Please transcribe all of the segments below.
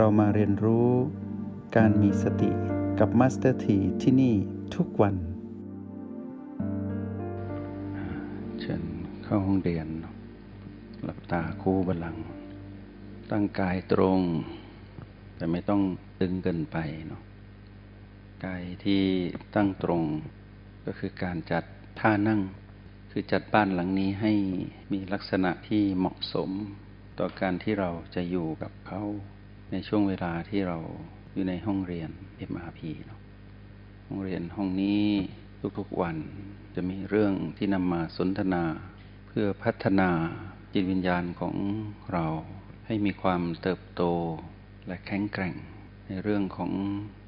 เรามาเรียนรู้การมีสติกับมาสเตอร์ทีที่นี่ทุกวัน เชิญเข้าห้องเรียน หลับตาคู้บัลลังก์ตั้งกายตรง แต่ไม่ต้องตึงเกินไปเนาะกายที่ตั้งตรงก็คือการจัดท่านั่ง คือจัดบ้านหลังนี้ให้มีลักษณะที่เหมาะสมต่อการที่เราจะอยู่กับเขา ในช่วงเวลาที่เราอยู่ในห้องเรียน MRP เนาะห้องเรียนห้องนี้ทุกๆวันจะมีเรื่องที่นำมาสนทนา เพื่อพัฒนาจิตวิญญาณของเราให้มีความเติบโตและแข็งแกร่ง ในเรื่องของ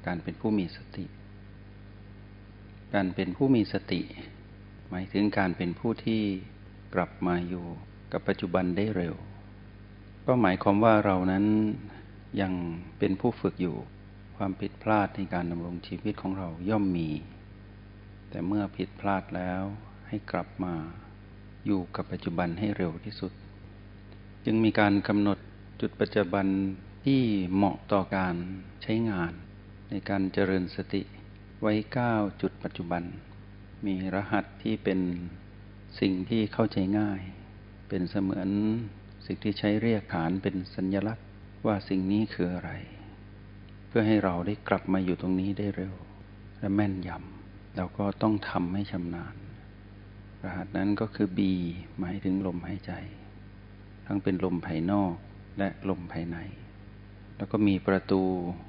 การเป็นผู้มีสติ การเป็นผู้มีสติ หมายถึงการเป็นผู้ที่กลับมาอยู่กับปัจจุบันได้เร็ว ก็หมายความว่าเรานั้น ยังเป็นผู้ฝึกอยู่ความผิดพลาดในการดำรงชีวิตของเราย่อมมี แต่เมื่อผิดพลาดแล้วให้กลับมาอยู่กับปัจจุบันให้เร็วที่สุด จึงมีการกำหนดจุดปัจจุบันที่เหมาะต่อการใช้งาน ในการเจริญสติไว้ 9 จุดปัจจุบัน มีรหัสที่เป็นสิ่งที่เข้าใจง่าย เป็นเสมือนสิ่งที่ใช้เรียกขานเป็นสัญญลักษณ์ ว่าสิ่งนี้คืออะไร เพื่อให้เราได้กลับมาอยู่ตรงนี้ได้เร็ว และแม่นยำเราก็ต้องทำให้ชำนาญ รหัสนั้นก็คือ B หมายถึงลมหายใจ ทั้งเป็นลมภายนอกและลมภายใน แล้วก็มีประตู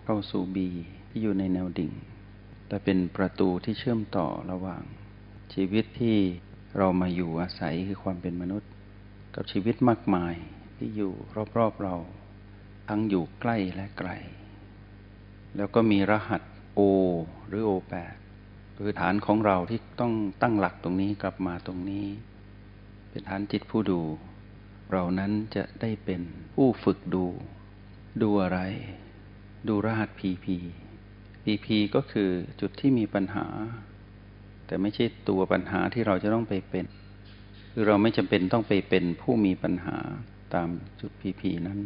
เข้าสู่ B ที่อยู่ในแนวดิ่งและเป็นประตูที่เชื่อมต่อระหว่าง ชีวิตที่เรามาอยู่อาศัยคือความเป็นมนุษย์ กับชีวิตมากมายที่อยู่รอบๆเรา ทั้งอยู่ใกล้และไกล แล้วก็มีรหัส O หรือ O8 คือฐานของเราที่ต้องตั้งหลักตรงนี้กลับมาตรงนี้ เป็นฐานจิตผู้ดู เรานั้นจะได้เป็นผู้ฝึกดู ดูอะไร ดูรหัส PP PP ก็คือจุดที่มีปัญหา แต่ไม่ใช่ตัวปัญหาที่เราจะต้องไปเป็น คือเราไม่จำเป็นต้องไปเป็นผู้มีปัญหาตามจุด PP นั้น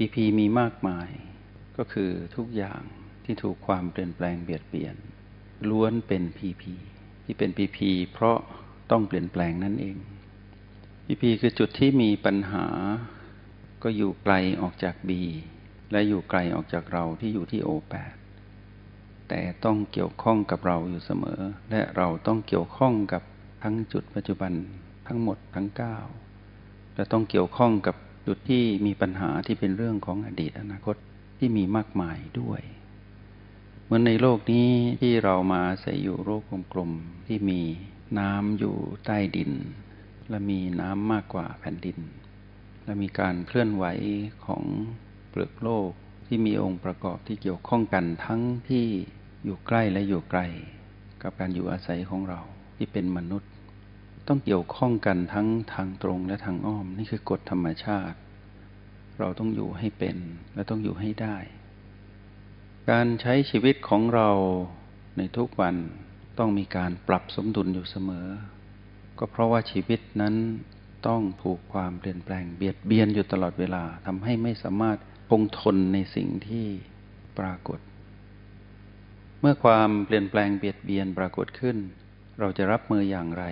พีพีมีมากมาย ก็คือทุกอย่างที่ถูกความเปลี่ยนแปลงเบียดเบียน ล้วนเป็นพีพีที่เป็นพีพีเพราะต้องเปลี่ยนแปลงนั่นเองพีพีคือจุดที่มีปัญหา ก็อยู่ไกลออกจากบีและอยู่ไกลออกจากเราที่อยู่ที่โอแปดแต่ต้องเกี่ยวข้องกับเราอยู่เสมอ และเราต้องเกี่ยวข้องกับทั้งจุดปัจจุบันทั้งหมดทั้งเก้าและต้องเกี่ยวข้องกับ จุดที่มีปัญหาที่เป็นเรื่องของอดีตอนาคตที่มีมากมายด้วยเหมือนในโลกนี้ที่เรามาใส่อยู่โลกกลมๆที่มีน้ำอยู่ใต้ดิน และมีน้ำมากกว่าแผ่นดิน และมีการเคลื่อนไหวของเปลือกโลกที่มีองค์ประกอบที่เกี่ยวข้องกันทั้งที่อยู่ใกล้และอยู่ไกล กับการอยู่อาศัยของเราที่เป็นมนุษย์ ต้องเกี่ยวข้องกันทั้งทางตรงและทางอ้อม นี่คือกฎธรรมชาติ เราต้องอยู่ให้เป็นและต้องอยู่ให้ได้ การใช้ชีวิตของเราในทุกวันต้องมีการปรับสมดุลอยู่เสมอ ก็เพราะว่าชีวิตนั้นต้องถูกความเปลี่ยนแปลงเบียดเบียนอยู่ตลอดเวลาทำให้ไม่สามารถคงทนในสิ่งที่ปรากฏ เมื่อความเปลี่ยนแปลงเบียดเบียนปรากฏขึ้น เราจะรับมืออย่างไร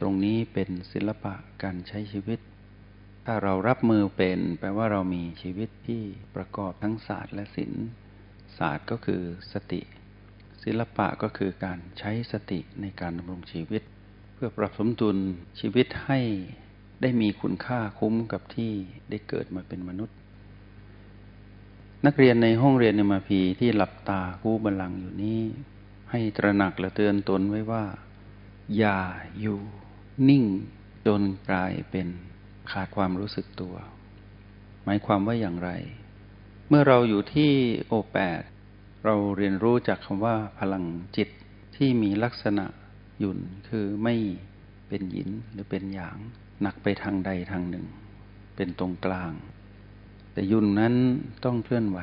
ตรงนี้เป็นศิลปะการใช้ชีวิต ถ้าเรารับมือเป็นแปลว่าเรามีชีวิตที่ประกอบทั้งศาสตร์และศิลป์ศาสตร์ก็คือสติ ศิลปะก็คือการใช้สติในการดำรงชีวิต เพื่อปรับสมดุลชีวิตให้ได้มีคุณค่าคุ้มกับที่ได้เกิดมาเป็นมนุษย์ นักเรียนในห้องเรียนในมาพีที่หลับตาคู่บัลลังอยู่นี้ ให้ตระหนักและเตือนตนไว้ว่า อย่าอยู่ นิ่งจนกลายเป็นขาดความรู้สึกตัว หมายความว่าอย่างไร เมื่อเราอยู่ที่โอแปดเราเรียนรู้จากคำว่าพลังจิตที่มีลักษณะหยุ่นคือไม่เป็นหยินหรือเป็นหยาง หนักไปทางใดทางหนึ่ง เป็นตรงกลาง แต่ยุ่นนั้นต้องเคลื่อนไหว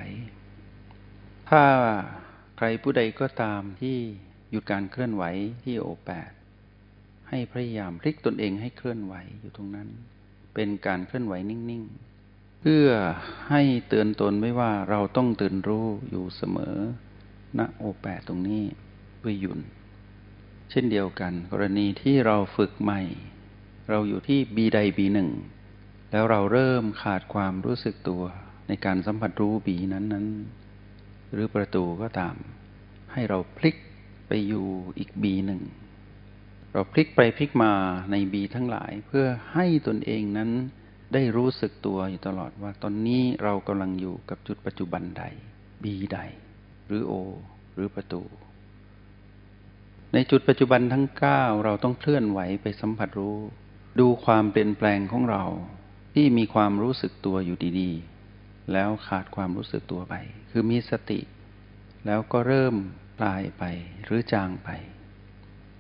ถ้าใครผู้ใดก็ตามที่หยุดการเคลื่อนไหวที่โอแปด ให้พยายามพลิกตนเองให้เคลื่อนไหวอยู่ตรงนั้น เป็นการเคลื่อนไหวนิ่งๆ เพื่อให้เตือนตนไว้ว่าเราต้องตื่นรู้อยู่เสมอณโอแปตรงนี้เพื่อหยุนเช่นเดียวกัน กรณีที่เราฝึกใหม่ เราอยู่ที่บีใดบีหนึ่งแล้วเราเริ่มขาดความรู้สึกตัวในการสัมผัสรู้บีนั้นนั้น หรือประตูก็ตาม ให้เราพลิกไปอยู่อีกบีหนึ่ง เราพลิกไปพลิกมาในบีทั้งหลาย เพื่อให้ตนเองนั้นได้รู้สึกตัวอยู่ตลอดว่าตอนนี้เรากำลังอยู่กับจุดปัจจุบันใดบีใด หรือโอ หรือประตู ในจุดปัจจุบันทั้ง 9 เราต้องเคลื่อนไหวไปสัมผัสรู้ ดูความเปลี่ยนแปลงของเรา ที่มีความรู้สึกตัวอยู่ดีๆ แล้วขาดความรู้สึกตัวไป คือมีสติ แล้วก็เริ่มลายไปหรือจางไป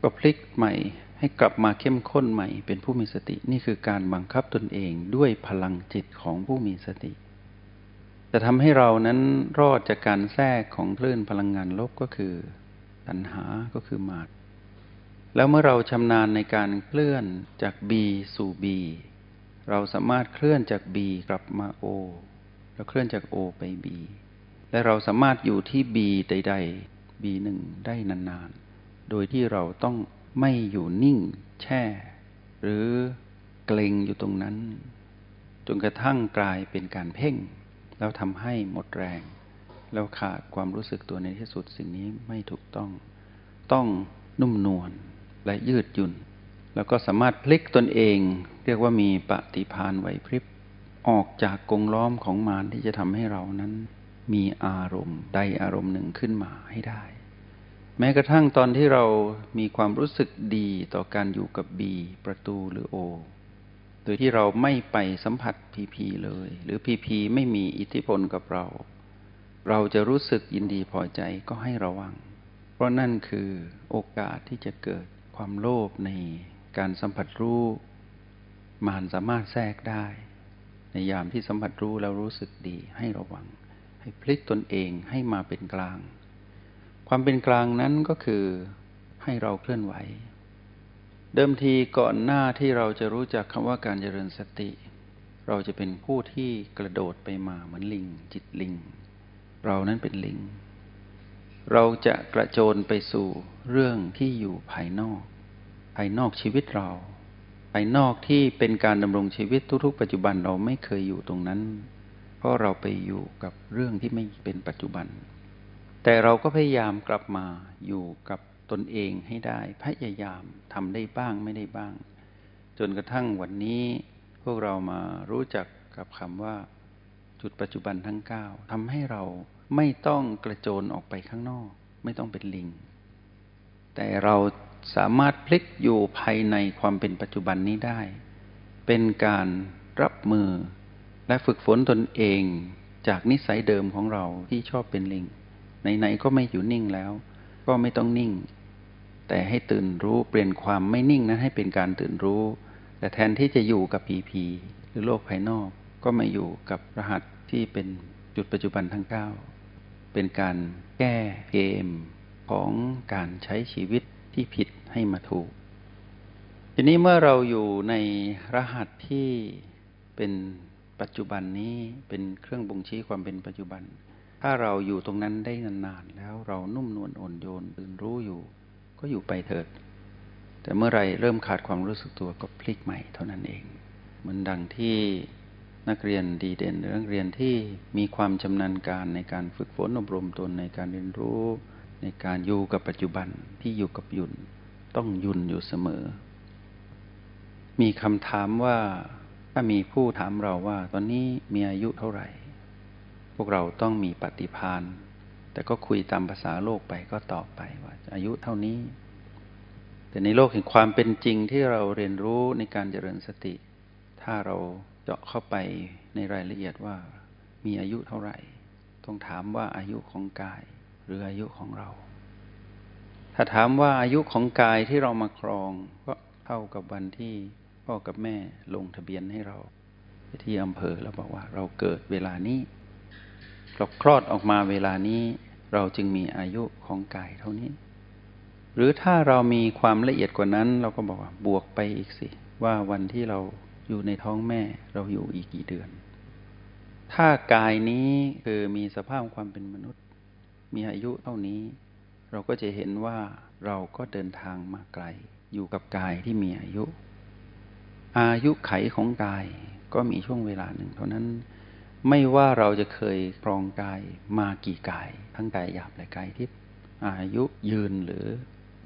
ก็พลิกใหม่ให้กลับมาเข้มข้นใหม่ เป็นผู้มีสตินี่คือการบังคับตนเองด้วยพลังจิตของผู้มีสติ จะทำให้เรานั้นรอดจากการแทรกของคลื่นพลังงานลบก็คือตัณหาก็คือมาดแล้วเมื่อเราชำนาญในการเคลื่อนจาก B สู่ B เราสามารถเคลื่อนจาก B กลับมา O แล้วเคลื่อนจาก O ไป B และเราสามารถอยู่ที่ B ใดๆ B หนึ่งได้นานๆ โดยที่เราต้องไม่อยู่นิ่งแช่ หรือเกรงอยู่ตรงนั้น จนกระทั่งกลายเป็นการเพ่ง แล้วทำให้หมดแรง แล้วขาดความรู้สึกตัวในที่สุดสิ่งนี้ไม่ถูกต้อง ต้องนุ่มนวลและยืดหยุ่น แล้วก็สามารถพลิกตนเอง เรียกว่ามีปฏิพานไหวพริบออกจากกงล้อมของมารที่จะทำให้เรานั้น มีอารมณ์ใดอารมณ์หนึ่งขึ้นมาให้ได้ แม้กระทั่งตอนที่เรามีความรู้สึกดีต่อการอยู่กับบีประตูหรือโอโดยที่เราไม่ไปสัมผัสพีพีเลย หรือพีพีไม่มีอิทธิพลกับเรา เราจะรู้สึกยินดีพอใจก็ให้ระวัง เพราะนั่นคือโอกาสที่จะเกิดความโลภในการสัมผัสรู้มานสามารถแทรกได้ ในยามที่สัมผัสรู้แล้วรู้สึกดีให้ระวัง ให้พลิกตนเองให้มาเป็นกลาง ความเป็นกลางนั้นก็คือให้เราเคลื่อนไหว เดิมทีก่อนหน้าที่เราจะรู้จักคำว่าการเจริญสติ เราจะเป็นผู้ที่กระโดดไปมาเหมือนลิง จิตลิง เรานั้นเป็นลิง เราจะกระโจนไปสู่เรื่องที่อยู่ภายนอก ภายนอกชีวิตเรา ภายนอกที่เป็นการดำรงชีวิตทุกๆ ปัจจุบันเราไม่เคยอยู่ตรงนั้น เพราะเราไปอยู่กับเรื่องที่ไม่เป็นปัจจุบัน แต่เราก็พยายามกลับมาอยู่กับตนเองให้ได้ พยายามทำได้บ้างไม่ได้บ้าง จนกระทั่งวันนี้พวกเรามารู้จักกับคำว่า จุดปัจจุบันทั้ง 9ทำให้เราไม่ต้องกระโจนออกไปข้างนอก ไม่ต้องเป็นลิง แต่เราสามารถพลิกอยู่ภายในความเป็นปัจจุบันนี้ได้ เป็นการรับมือและฝึกฝนตนเองจากนิสัยเดิมของเราที่ชอบเป็นลิง ไหนๆก็ไม่อยู่นิ่งแล้ว ก็ไม่ต้องนิ่ง แต่ให้ตื่นรู้เปลี่ยนความไม่นิ่งนั้นให้เป็นการตื่นรู้ แต่แทนที่จะอยู่กับผีผีหรือโลกภายนอก ก็มาอยู่กับรหัสที่เป็นจุดปัจจุบันทั้ง 9 เป็นการแก้เกมของการใช้ชีวิตที่ผิดให้มาถูก ทีนี้เมื่อเราอยู่ในรหัสที่เป็นปัจจุบันนี้เป็นเครื่องบ่งชี้ความเป็นปัจจุบัน ถ้าเราอยู่ตรงนั้นได้นานๆแล้วเรานุ่มนวลอ่อนโยนตื่นรู้อยู่ ก็อยู่ไปเถิด แต่เมื่อไรเริ่มขาดความรู้สึกตัวก็พลิกใหม่เท่านั้นเอง เหมือนดังที่นักเรียนดีเด่นหรือนักเรียนที่มีความชำนาญการในการฝึกฝนอบรมตนในการเรียนรู้ ในการอยู่กับปัจจุบันที่อยู่กับยุนต้องยุนอยู่เสมอ มีคำถามว่าถ้ามีผู้ถามเราว่า ตอนนี้มีอายุเท่าไหร่ พวกเราต้องมีปฏิพานแต่ก็คุยตามภาษาโลกไปก็ตอบไปว่า อายุเท่านี้ แต่ในโลกแห่งความเป็นจริงที่เราเรียนรู้ในการเจริญสติ ถ้าเราเจาะเข้าไปในรายละเอียดว่า มีอายุเท่าไหร่ ต้องถามว่าอายุของกาย หรืออายุของเรา ถ้าถามว่าอายุของกายที่เรามาครอง ก็เท่ากับวันที่พ่อกับแม่ลงทะเบียนให้เราที่อำเภอแล้วบอกว่าเราเกิดเวลานี้ เราคลอดออกมาเวลานี้ เราจึงมีอายุของกายเท่านี้ หรือถ้าเรามีความละเอียดกว่านั้น เราก็บอกว่าบวกไปอีกสิ ว่าวันที่เราอยู่ในท้องแม่เราอยู่อีกกี่เดือน ถ้ากายนี้คือมีสภาพความเป็นมนุษย์ มีอายุเท่านี้ เราก็จะเห็นว่าเราก็เดินทางมาไกล อยู่กับกายที่มีอายุ อายุไขของกายก็มีช่วงเวลาหนึ่งเท่านั้น ไม่ว่าเราจะเคยครองกายมากี่กาย ทั้งกายหยาบและกายทิพย์อายุยืนหรือ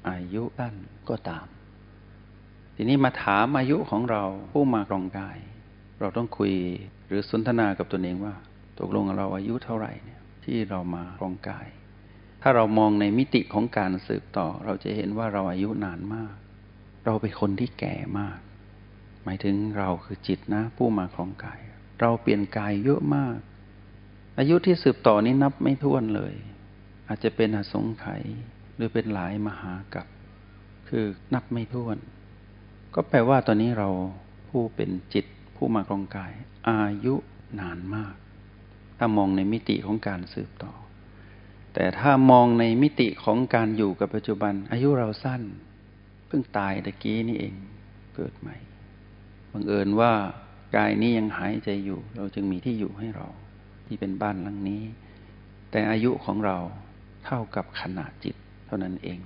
อายุสั้นก็ตาม ทีนี้มาถามอายุของเราผู้มาครองกาย เราต้องคุยหรือสนทนากับตัวเองว่า ตกลงเราอายุเท่าไหร่เนี่ยที่เรามาครองกาย ถ้าเรามองในมิติของการสืบต่อ เราจะเห็นว่าเราอายุนานมาก เราเป็นคนที่แก่มาก หมายถึงเราคือจิตนะผู้มาครองกาย เราเปลี่ยนกายเยอะมาก อายุที่สืบต่อนี้นับไม่ถ้วนเลย อาจจะเป็นอสงไขยหรือเป็นหลายมหากับ คือนับไม่ถ้วน ก็แปลว่าตอนนี้เราผู้เป็นจิตผู้มาครองกาย อายุนานมาก ถ้ามองในมิติของการสืบต่อ แต่ถ้ามองในมิติของการอยู่กับปัจจุบัน อายุเราสั้น เพิ่งตายตะกี้นี่เองเกิดใหม่บังเอิญว่า กายนี้ยังหายใจอยู่ เราจึงมีที่อยู่ให้เรา ที่เป็นบ้านหลังนี้ แต่อายุของเราเท่ากับขนาดจิตเท่านั้นเอง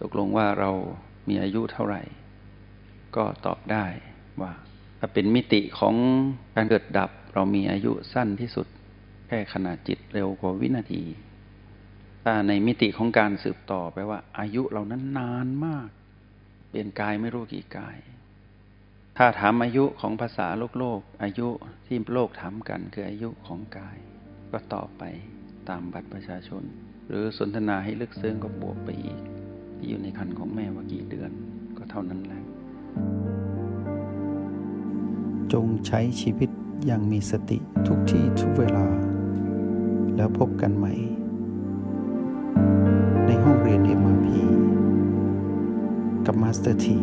ตกลงว่าเรามีอายุเท่าไหร่ ก็ตอบได้ว่าถ้าเป็นมิติของการเกิดดับ เรามีอายุสั้นที่สุด แค่ขนาดจิตเร็วกว่าวินาทีถ้าในมิติของการสืบต่อแปลว่า อายุเรานั้นนานมาก เปลี่ยนกายไม่รู้กี่กาย ถ้าถามอายุของภาษาโลกโลก อายุที่โลกถามกันคืออายุของกาย ก็ตอบไปตามบัตรประชาชน หรือสนทนาให้ลึกซึ้งก็บวกไปอีก ที่อยู่ในคันของแม่ว่ากี่เดือน ก็เท่านั้นแหละจงใช้ชีวิตอย่างมีสติทุกที่ทุกเวลา แล้วพบกันใหม่ ในห้องเรียน MRP กับมาสเตอร์ที